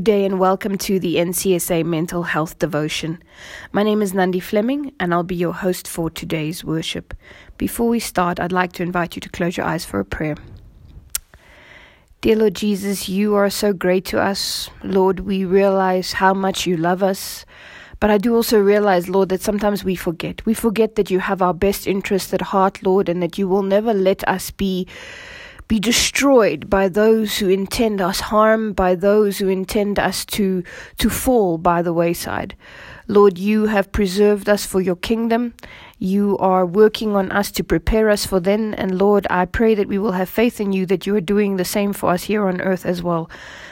Good day and welcome to the NCSA Mental Health Devotion. My name is Nandi Fleming and I'll be your host for today's worship. Before we start, I'd like to invite you to close your eyes for a prayer. Dear Lord Jesus, you are so great to us. Lord, we realize how much you love us. But I do also realize, Lord, that sometimes we forget. We forget that you have our best interest at heart, Lord, and that you will never let us be be destroyed by those who intend us harm, by those who intend us to, to fall by the wayside. Lord, you have preserved us for your kingdom. You are working on us to prepare us for then. And Lord, I pray that we will have faith in you that you are doing the same for us here on earth as well.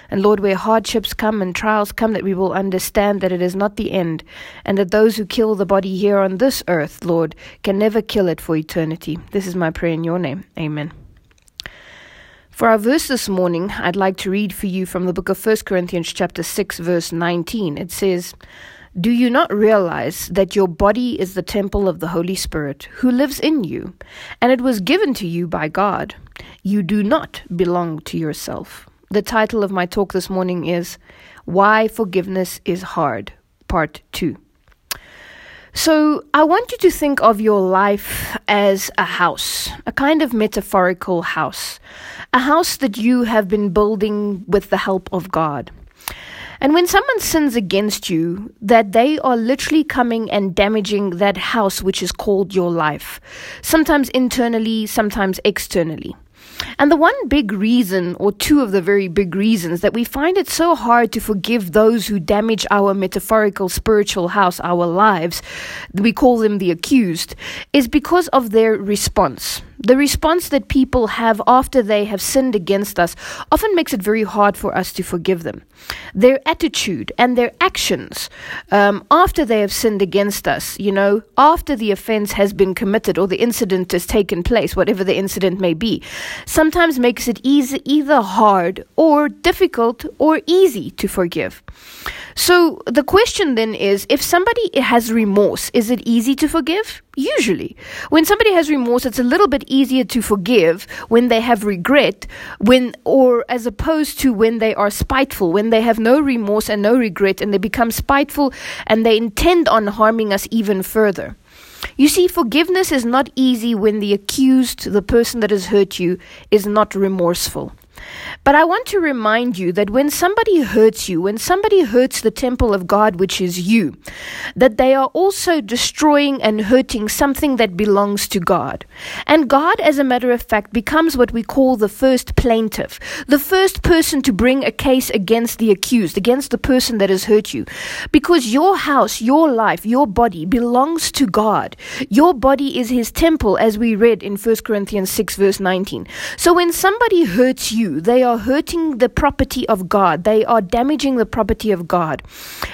And Lord, where hardships come and trials come, that we will understand that it is not the end, and that those who kill the body here on this earth, Lord, can never kill it for eternity. This is my prayer in your name. Amen. For our verse this morning, I'd like to read for you from the book of 1 Corinthians chapter 6 verse 19. It says, "Do you not realize that your body is the temple of the Holy Spirit who lives in you, and it was given to you by God? You do not belong to yourself." The title of my talk this morning is Why Forgiveness is Hard, part 2. So, I want you to think of your life as a house, a kind of metaphorical house, a house that you have been building with the help of God. And when someone sins against you, that they are literally coming and damaging that house which is called your life, sometimes internally, sometimes externally. And the one big reason, or two of the very big reasons, that we find it so hard to forgive those who damage our metaphorical spiritual house, our lives, we call them the accused, is because of their response. The response that people have after they have sinned against us often makes it very hard for us to forgive them. Their attitude and their actions um, after they have sinned against us, you know, after the offense has been committed or the incident has taken place, whatever the incident may be, sometimes makes it easy, either hard or difficult or easy to forgive. So the question then is if somebody has remorse, is it easy to forgive? Usually. When somebody has remorse, it's a little bit easier to forgive when they have regret, when or as opposed to when they are spiteful, when they have no remorse and no regret and they become spiteful and they intend on harming us even further. You see, forgiveness is not easy when the accused, the person that has hurt you, is not remorseful. But I want to remind you that when somebody hurts you, when somebody hurts the temple of God, which is you, that they are also destroying and hurting something that belongs to God. And God, as a matter of fact, becomes what we call the first plaintiff, the first person to bring a case against the accused, against the person that has hurt you. Because your house, your life, your body belongs to God. Your body is his temple, as we read in 1 Corinthians 6, verse 19. So when somebody hurts you, they are hurting the property of God. They are damaging the property of God.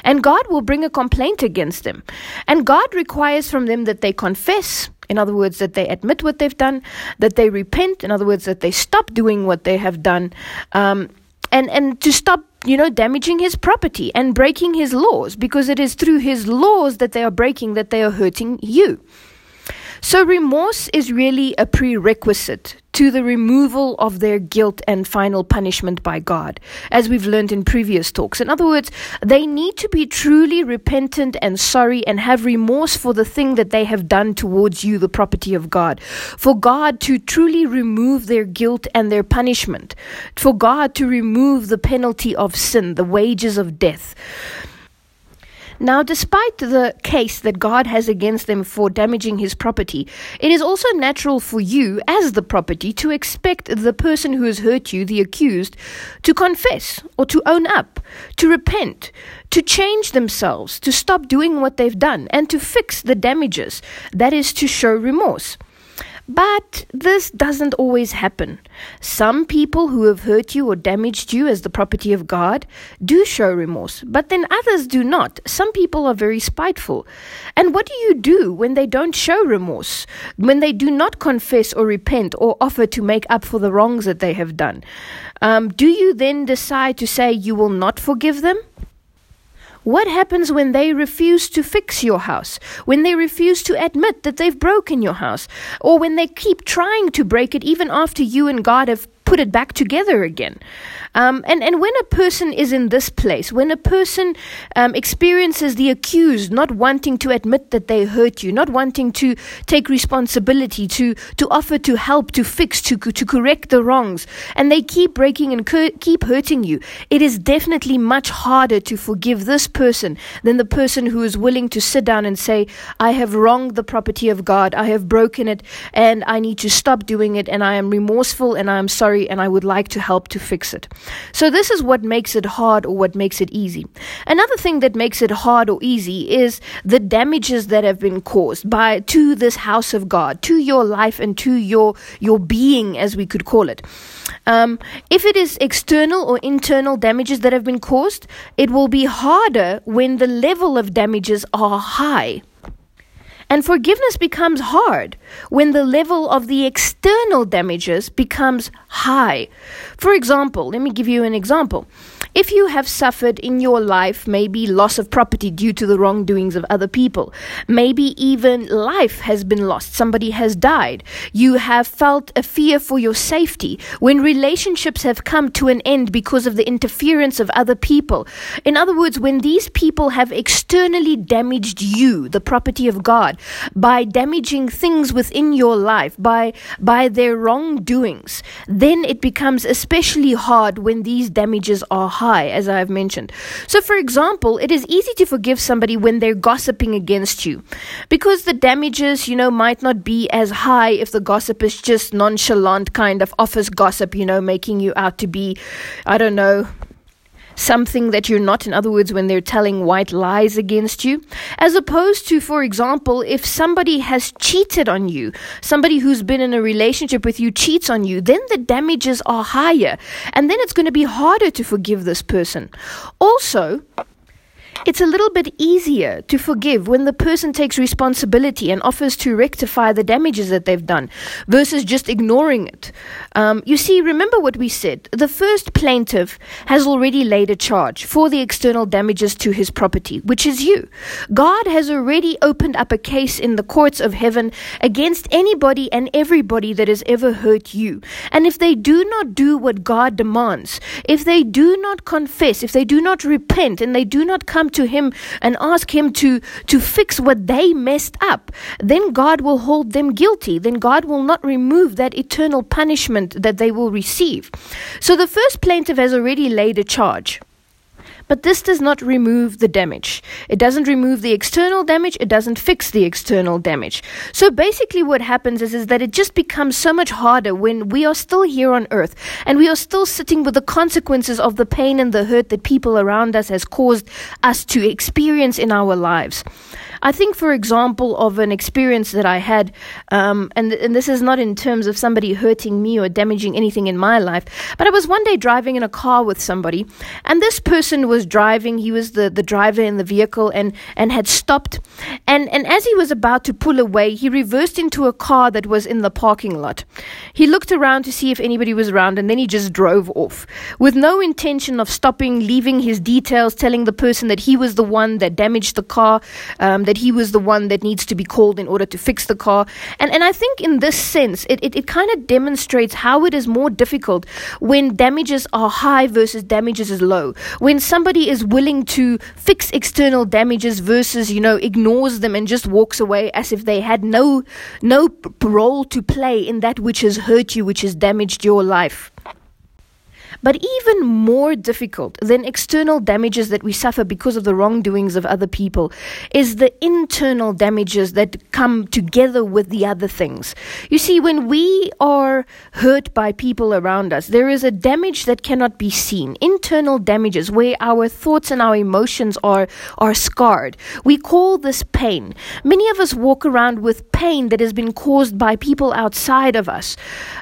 And God will bring a complaint against them. And God requires from them that they confess. In other words, that they admit what they've done, that they repent. In other words, that they stop doing what they have done, um, and and to stop, you know, damaging his property and breaking his laws, because it is through his laws that they are breaking that they are hurting you. So, remorse is really a prerequisite to the removal of their guilt and final punishment by God, as we've learned in previous talks. In other words, they need to be truly repentant and sorry and have remorse for the thing that they have done towards you, the property of God. For God to truly remove their guilt and their punishment. For God to remove the penalty of sin, the wages of death. Now, despite the case that God has against them for damaging his property, it is also natural for you, as the property, to expect the person who has hurt you, the accused, to confess or to own up, to repent, to change themselves, to stop doing what they've done, and to fix the damages. That is to show remorse. But this doesn't always happen. Some people who have hurt you or damaged you as the property of God do show remorse, but then others do not. Some people are very spiteful. And what do you do when they don't show remorse? When they do not confess or repent or offer to make up for the wrongs that they have done? Um, do you then decide to say you will not forgive them? What happens when they refuse to fix your house? When they refuse to admit that they've broken your house? Or when they keep trying to break it even after you and God have put it back together again? Um, and, and when a person is in this place, when a person um, experiences the accused not wanting to admit that they hurt you, not wanting to take responsibility, to, to offer to help, to fix, to, to correct the wrongs, and they keep breaking and cur- keep hurting you, it is definitely much harder to forgive this person than the person who is willing to sit down and say, I have wronged the property of God, I have broken it, and I need to stop doing it, and I am remorseful, and I am sorry, and I would like to help to fix it. So, this is what makes it hard or what makes it easy. Another thing that makes it hard or easy is the damages that have been caused by to this house of God, to your life and to your your being, as we could call it. Um, if it is external or internal damages that have been caused, it will be harder when the level of damages are high. And forgiveness becomes hard when the level of the external damages becomes high. For example, let me give you an example. If you have suffered in your life maybe loss of property due to the wrongdoings of other people, maybe even life has been lost, somebody has died, you have felt a fear for your safety, when relationships have come to an end because of the interference of other people. In other words, when these people have externally damaged you, the property of God, by damaging things within your life, by, by their wrongdoings, then it becomes especially hard when these damages are high high, as I've mentioned. So, for example, it is easy to forgive somebody when they're gossiping against you because the damages, you know, might not be as high if the gossip is just nonchalant kind of office gossip, you know, making you out to be, I don't know, something that you're not. In other words, when they're telling white lies against you. As opposed to, for example, if somebody has cheated on you, somebody who's been in a relationship with you cheats on you, then the damages are higher. And then it's going to be harder to forgive this person. Also, it's a little bit easier to forgive when the person takes responsibility and offers to rectify the damages that they've done versus just ignoring it. Um, you see, remember what we said. The first plaintiff has already laid a charge for the external damages to his property, which is you. God has already opened up a case in the courts of heaven against anybody and everybody that has ever hurt you. And if they do not do what God demands, if they do not confess, if they do not repent, and they do not come to him and ask him to, to fix what they messed up, then God will hold them guilty. Then God will not remove that eternal punishment that they will receive. So the first plaintiff has already laid a charge. But this does not remove the damage. It doesn't remove the external damage. It doesn't fix the external damage. So basically, what happens is, is that it just becomes so much harder when we are still here on earth and we are still sitting with the consequences of the pain and the hurt that people around us has caused us to experience in our lives. I think, for example, of an experience that I had, um, and, and this is not in terms of somebody hurting me or damaging anything in my life, but I was one day driving in a car with somebody, and this person was driving. He was the, the driver in the vehicle and, and had stopped. And, and as he was about to pull away, he reversed into a car that was in the parking lot. He looked around to see if anybody was around, and then he just drove off with no intention of stopping, leaving his details, telling the person that he was the one that damaged the car, um, that that he was the one that needs to be called in order to fix the car. And, and I think in this sense, it, it, it kind of demonstrates how it is more difficult when damages are high versus damages is low. When somebody is willing to fix external damages versus, you know, ignores them and just walks away as if they had no, no role to play in that which has hurt you, which has damaged your life. But even more difficult than external damages that we suffer because of the wrongdoings of other people is the internal damages that come together with the other things. You see, when we are hurt by people around us, there is a damage that cannot be seen. Internal damages where our thoughts and our emotions are, are scarred. We call this pain. Many of us walk around with pain that has been caused by people outside of us.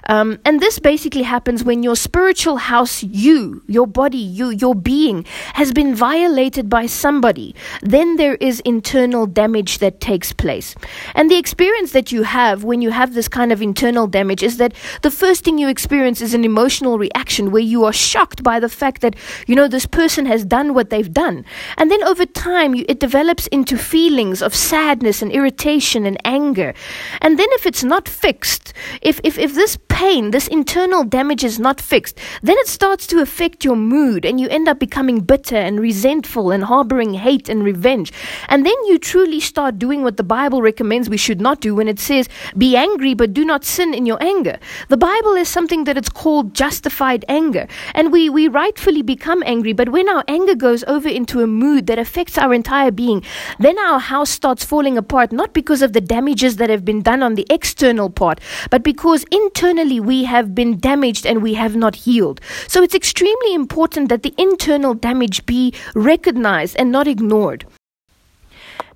Um, and this basically happens when your spiritual house you, your body, you, your being has been violated by somebody, then there is internal damage that takes place. And the experience that you have when you have this kind of internal damage is that the first thing you experience is an emotional reaction where you are shocked by the fact that, you know, this person has done what they've done. And then over time, you, it develops into feelings of sadness and irritation and anger. And then if it's not fixed, if, if, if this pain, this internal damage is not fixed, then it starts to affect your mood and you end up becoming bitter and resentful and harboring hate and revenge. And then you truly start doing what the Bible recommends we should not do when it says, be angry but do not sin in your anger. The Bible is something that it's called justified anger. And we, we rightfully become angry, but when our anger goes over into a mood that affects our entire being, then our house starts falling apart, not because of the damages that have been done on the external part, but because internally we have been damaged and we have not healed. So it's extremely important that the internal damage be recognized and not ignored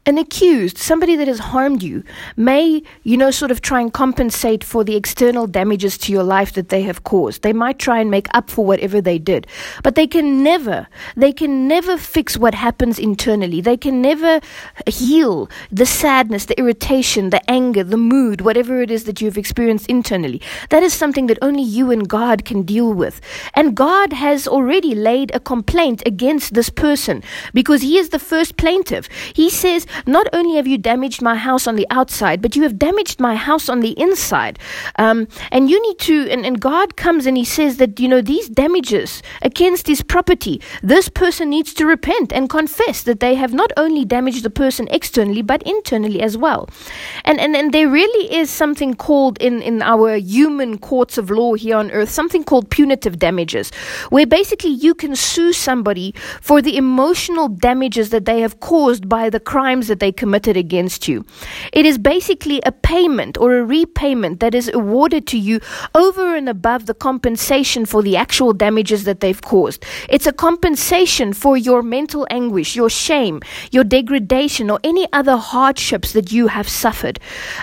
an accused, somebody that has harmed you, may, you know, sort of try and compensate for the external damages to your life that they have caused. They might try and make up for whatever they did. But they can never, they can never fix what happens internally. They can never heal the sadness, the irritation, the anger, the mood, whatever it is that you've experienced internally. That is something that only you and God can deal with. And God has already laid a complaint against this person because he is the first plaintiff. He says, not only have you damaged my house on the outside, but you have damaged my house on the inside. Um, and you need to, and, and God comes and He says that, you know, these damages against His property, this person needs to repent and confess that they have not only damaged the person externally, but internally as well. And, and, and there really is something called in, in our human courts of law here on earth, something called punitive damages, where basically you can sue somebody for the emotional damages that they have caused by the crimes that they committed against you. It is basically a payment or a repayment that is awarded to you over and above the compensation for the actual damages that they've caused. It's a compensation for your mental anguish, your shame, your degradation, or any other hardships that you have suffered.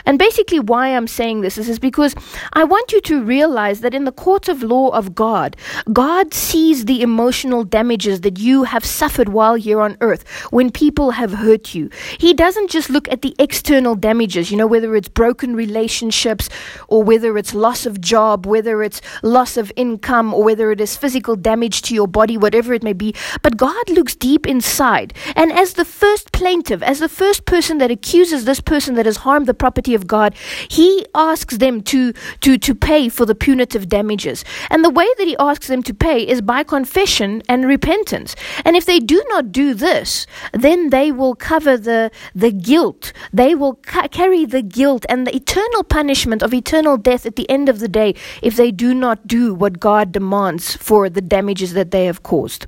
And basically, why I'm saying this is, is because I want you to realize that in the court of law of God, God sees the emotional damages that you have suffered while here on earth when people have hurt you. He doesn't just look at the external damages, you know, whether it's broken relationships or whether it's loss of job, whether it's loss of income or whether it is physical damage to your body, whatever it may be. But God looks deep inside. And as the first plaintiff, as the first person that accuses this person that has harmed the property of God, he asks them to, to, to pay for the punitive damages. And the way that he asks them to pay is by confession and repentance. And if they do not do this, then they will cover the guilt. They will ca- carry the guilt and the eternal punishment of eternal death at the end of the day if they do not do what God demands for the damages that they have caused.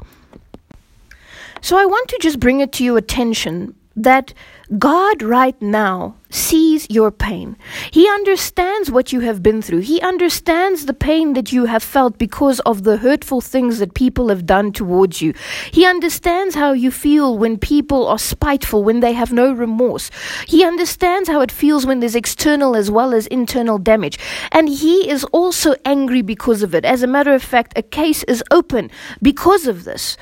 So I want to just bring it to your attention that God right now sees your pain. He understands what you have been through. He understands the pain that you have felt because of the hurtful things that people have done towards you. He understands how you feel when people are spiteful, when they have no remorse. He understands how it feels when there's external as well as internal damage. And he is also angry because of it. As a matter of fact, a case is open because of this.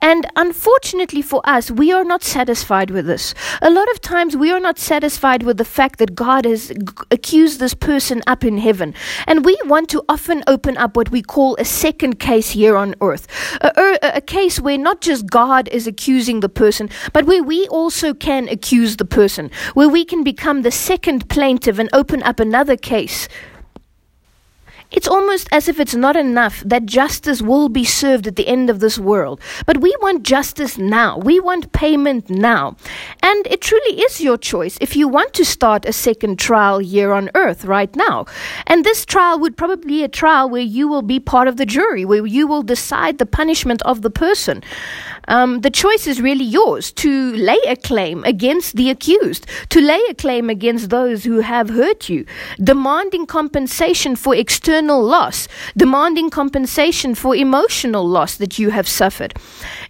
And unfortunately for us, we are not satisfied with this. A lot of times we are not satisfied with the fact that God has g- accused this person up in heaven. And we want to often open up what we call a second case here on earth. A, er, a, a case where not just God is accusing the person, but where we also can accuse the person, where we can become the second plaintiff and open up another case it's almost as if it's not enough that justice will be served at the end of this world. But we want justice now. We want payment now. And it truly is your choice if you want to start a second trial here on earth right now. And this trial would probably be a trial where you will be part of the jury, where you will decide the punishment of the person. Um, the choice is really yours to lay a claim against the accused, to lay a claim against those who have hurt you, demanding compensation for external loss, demanding compensation for emotional loss that you have suffered.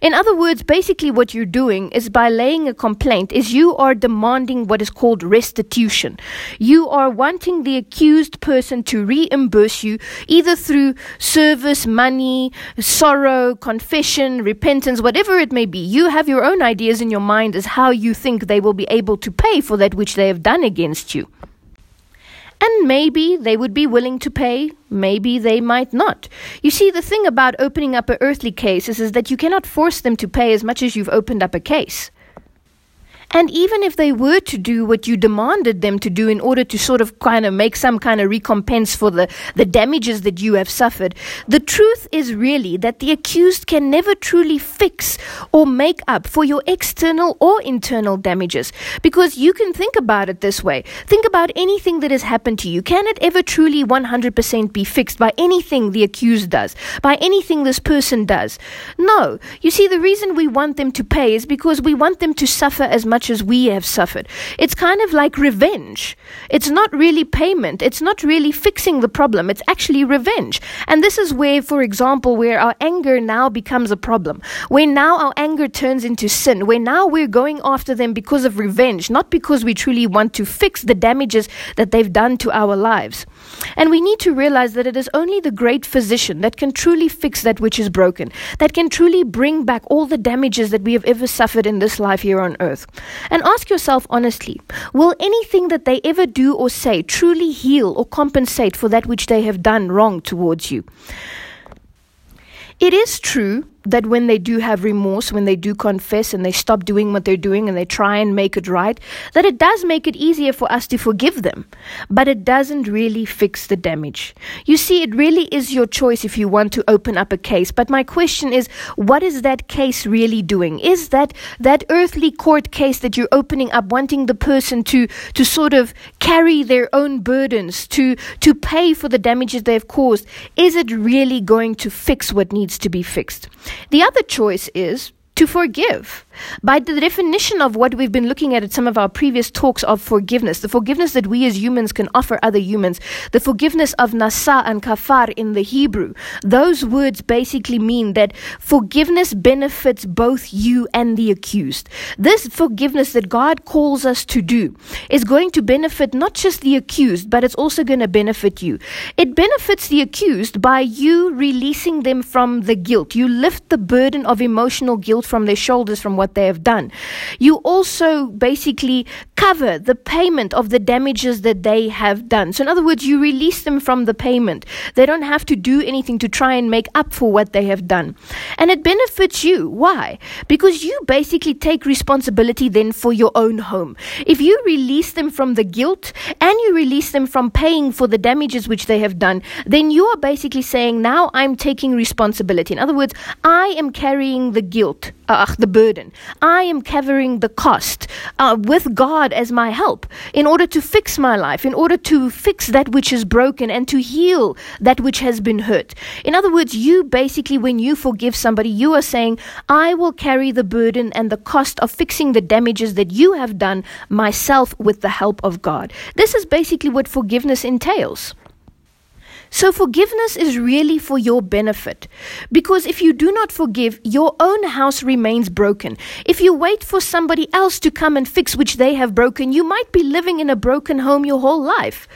In other words, basically what you're doing is by laying a complaint is you are demanding what is called restitution. You are wanting the accused person to reimburse you either through service, money, sorrow, confession, repentance, whatever whatever it may be, you have your own ideas in your mind as how you think they will be able to pay for that which they have done against you. And maybe they would be willing to pay, maybe they might not. You see, the thing about opening up an earthly case is, is that you cannot force them to pay as much as you've opened up a case. And even if they were to do what you demanded them to do in order to sort of kind of make some kind of recompense for the, the damages that you have suffered, the truth is really that the accused can never truly fix or make up for your external or internal damages. Because you can think about it this way think about anything that has happened to you. Can it ever truly 100% be fixed by anything the accused does, by anything this person does? No. You see, the reason we want them to pay is because we want them to suffer as much as we have suffered. It's kind of like revenge. It's not really payment, it's not really fixing the problem, it's actually revenge. And this is where, for example, where our anger now becomes a problem, where now our anger turns into sin, where now we're going after them because of revenge, not because we truly want to fix the damages that they've done to our lives. And we need to realize that it is only the great physician that can truly fix that which is broken, that can truly bring back all the damages that we have ever suffered in this life here on earth. And ask yourself honestly will anything that they ever do or say truly heal or compensate for that which they have done wrong towards you? It is true that when they do have remorse, when they do confess and they stop doing what they're doing and they try and make it right, that it does make it easier for us to forgive them. But it doesn't really fix the damage. You see, it really is your choice if you want to open up a case. But my question is, what is that case really doing? Is that that earthly court case that you're opening up, wanting the person to to sort of carry their own burdens, to to pay for the damages they've caused, is it really going to fix what needs to be fixed? The other choice is to forgive. By the definition of what we've been looking at at some of our previous talks of forgiveness, the forgiveness that we as humans can offer other humans, the forgiveness of nasa and kafar in the Hebrew, those words basically mean that forgiveness benefits both you and the accused. This forgiveness that God calls us to do is going to benefit not just the accused, but it's also going to benefit you. It benefits the accused by you releasing them from the guilt. You lift the burden of emotional guilt from their shoulders from what what they have done. You also basically cover the payment of the damages that they have done. So, in other words, you release them from the payment. They don't have to do anything to try and make up for what they have done. And it benefits you. Why? Because you basically take responsibility then for your own home. If you release them from the guilt and you release them from paying for the damages which they have done, then you are basically saying, now I'm taking responsibility. In other words, I am carrying the guilt, uh, the burden. I am covering the cost uh, with God as my help in order to fix my life, in order to fix that which is broken and to heal that which has been hurt. In other words, you basically, when you forgive somebody, you are saying, I will carry the burden and the cost of fixing the damages that you have done myself with the help of God. This is basically what forgiveness entails. So, forgiveness is really for your benefit. Because if you do not forgive, your own house remains broken. If you wait for somebody else to come and fix which they have broken, you might be living in a broken home your whole life.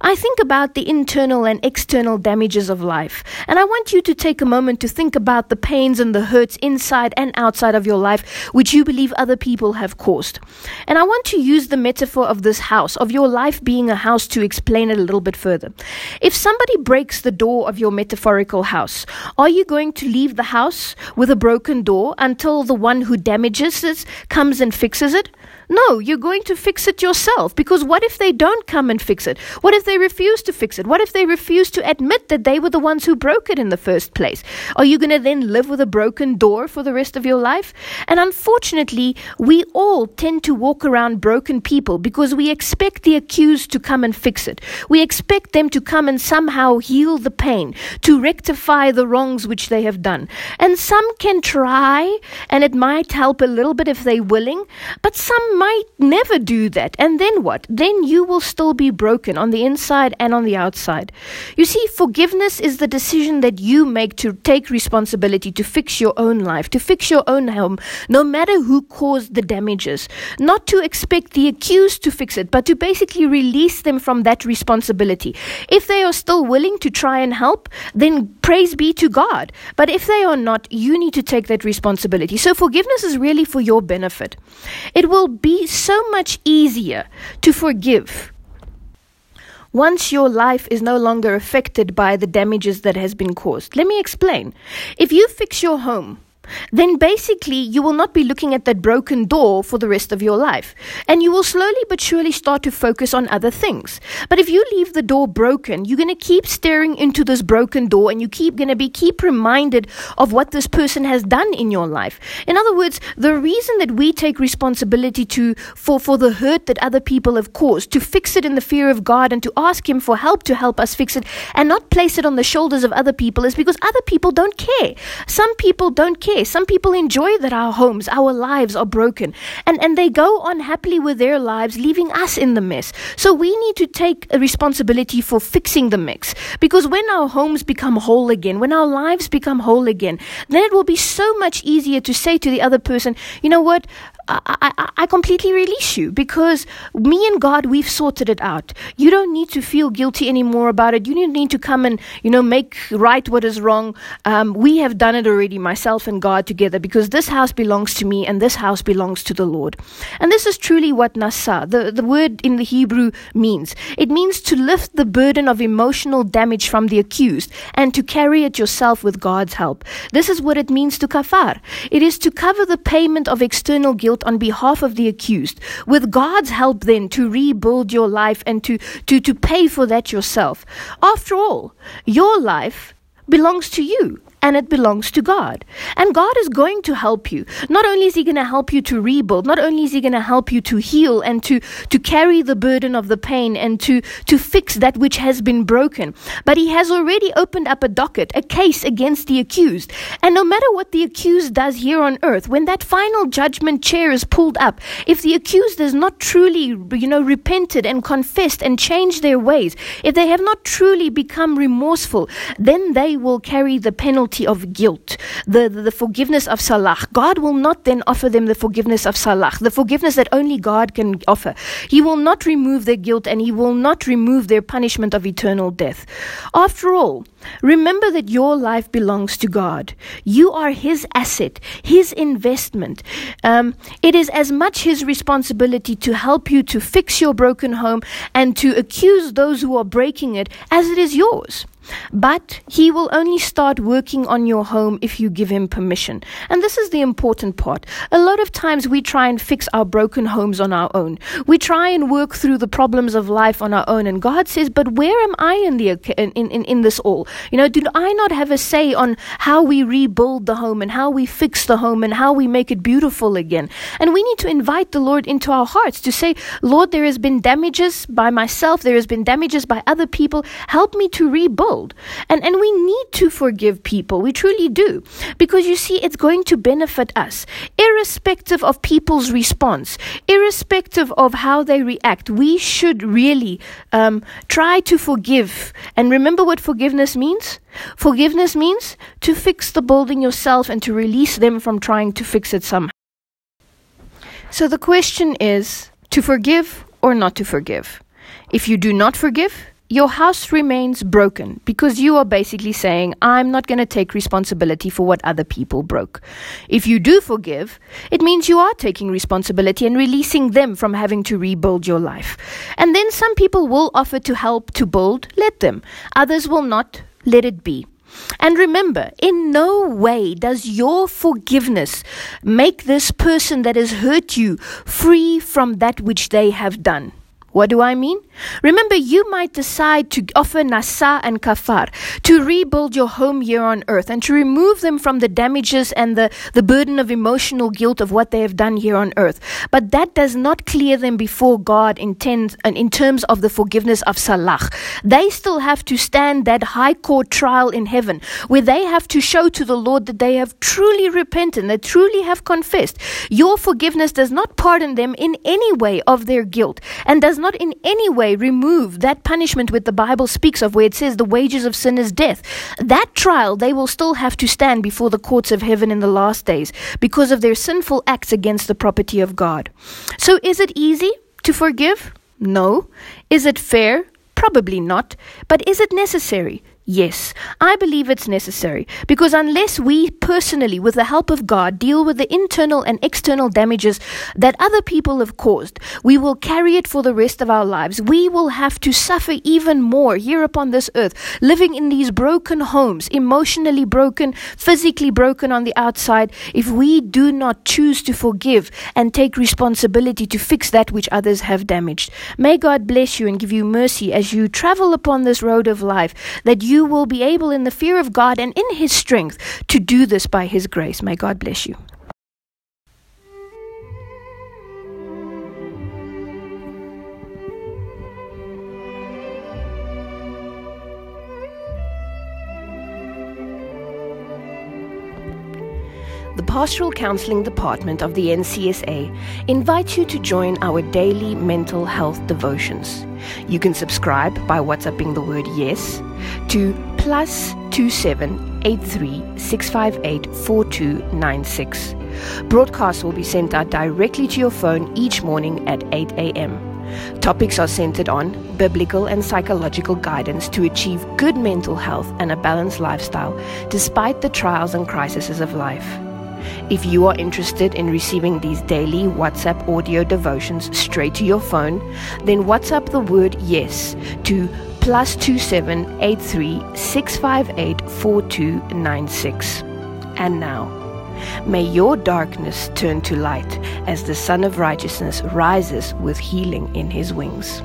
I think about the internal and external damages of life. And I want you to take a moment to think about the pains and the hurts inside and outside of your life which you believe other people have caused. And I want to use the metaphor of this house, of your life being a house, to explain it a little bit further. If somebody breaks the door of your metaphorical house, are you going to leave the house with a broken door until the one who damages it comes and fixes it? No, you're going to fix it yourself because what if they don't come and fix it? What if they refuse to fix it? What if they refuse to admit that they were the ones who broke it in the first place? Are you going to then live with a broken door for the rest of your life? And unfortunately, we all tend to walk around broken people because we expect the accused to come and fix it. We expect them to come and somehow heal the pain, to rectify the wrongs which they have done. And some can try, and it might help a little bit if they're willing, but some might never do that. And then what? Then you will still be broken on the inside and on the outside. You see, forgiveness is the decision that you make to take responsibility to fix your own life, to fix your own home, no matter who caused the damages. Not to expect the accused to fix it, but to basically release them from that responsibility. If they are still willing to try and help, then praise be to God. But if they are not, you need to take that responsibility. So forgiveness is really for your benefit. It will be be so much easier to forgive once your life is no longer affected by the damages that has been caused. Let me explain. If you fix your home, then basically you will not be looking at that broken door for the rest of your life. And you will slowly but surely start to focus on other things. But if you leave the door broken, you're going to keep staring into this broken door and you keep going to be keep reminded of what this person has done in your life. In other words, the reason that we take responsibility to for for the hurt that other people have caused, to fix it in the fear of God and to ask him for help to help us fix it and not place it on the shoulders of other people is because other people don't care. Some people don't care. Some people enjoy that our homes, our lives are broken and, and they go on happily with their lives, leaving us in the mess. So we need to take a responsibility for fixing the mix because when our homes become whole again, when our lives become whole again, then it will be so much easier to say to the other person, you know what? I, I, I completely release you because me and God, we've sorted it out. You don't need to feel guilty anymore about it. You don't need to come and, you know, make right what is wrong. Um, we have done it already, myself and God together, because this house belongs to me and this house belongs to the Lord. And this is truly what nasa, the, the word in the Hebrew, means. It means to lift the burden of emotional damage from the accused and to carry it yourself with God's help. This is what it means to kafar. It is to cover the payment of external guilt on behalf of the accused, with God's help then to rebuild your life and to, to, to pay for that yourself. After all, your life belongs to you and it belongs to God. And God is going to help you. Not only is He going to help you to rebuild, not only is He going to help you to heal and to, to carry the burden of the pain and to, to fix that which has been broken, but He has already opened up a docket, a case against the accused. And no matter what the accused does here on earth, when that final judgment chair is pulled up, if the accused has not truly, you know, repented and confessed and changed their ways, if they have not truly become remorseful, then they will carry the penalty of guilt, the, the, the forgiveness of salah. God will not then offer them the forgiveness of salah, the forgiveness that only God can offer. He will not remove their guilt and He will not remove their punishment of eternal death. After all, remember that your life belongs to God. You are His asset, His investment. Um, it is as much His responsibility to help you to fix your broken home and to accuse those who are breaking it as it is yours. But he will only start working on your home if you give him permission. And this is the important part. A lot of times we try and fix our broken homes on our own. We try and work through the problems of life on our own. And God says, but where am I in the in, in, in this all? You know, do I not have a say on how we rebuild the home and how we fix the home and how we make it beautiful again? And we need to invite the Lord into our hearts to say, Lord, there has been damages by myself. There has been damages by other people. Help me to rebuild. And, and we need to forgive people. We truly do. Because you see, it's going to benefit us, irrespective of people's response, irrespective of how they react. We should really um, try to forgive. And remember what forgiveness means? Forgiveness means to fix the building yourself and to release them from trying to fix it somehow. So the question is to forgive or not to forgive. If you do not forgive, your house remains broken because you are basically saying, I'm not going to take responsibility for what other people broke. If you do forgive, it means you are taking responsibility and releasing them from having to rebuild your life. And then some people will offer to help to build, let them. Others will not, let it be. And remember, in no way does your forgiveness make this person that has hurt you free from that which they have done. What do I mean? Remember, you might decide to offer nasa and kafar, to rebuild your home here on earth and to remove them from the damages and the, the burden of emotional guilt of what they have done here on earth. But that does not clear them before God in, ten, in terms of the forgiveness of salah. They still have to stand that high court trial in heaven where they have to show to the Lord that they have truly repented, they truly have confessed. Your forgiveness does not pardon them in any way of their guilt and does not in any way remove that punishment which the Bible speaks of, where it says the wages of sin is death. That trial, they will still have to stand before the courts of heaven in the last days because of their sinful acts against the property of God. So, is it easy to forgive? No. Is it fair? Probably not. But is it necessary? Yes, I believe it's necessary because unless we personally, with the help of God, deal with the internal and external damages that other people have caused, we will carry it for the rest of our lives. We will have to suffer even more here upon this earth, living in these broken homes, emotionally broken, physically broken on the outside, if we do not choose to forgive and take responsibility to fix that which others have damaged. May God bless you and give you mercy as you travel upon this road of life, that you will be able, in the fear of God and in His strength, to do this by His grace. May God bless you. Pastoral Counseling Department of the NCSA invites you to join our daily mental health devotions. You can subscribe by WhatsApping the word yes to plus 2783 Broadcasts will be sent out directly to your phone each morning at 8 a.m. Topics are centered on biblical and psychological guidance to achieve good mental health and a balanced lifestyle despite the trials and crises of life. If you are interested in receiving these daily WhatsApp audio devotions straight to your phone, then WhatsApp the word yes to plus two seven eight three six five eight four two nine six. And now, may your darkness turn to light as the Sun of Righteousness rises with healing in his wings.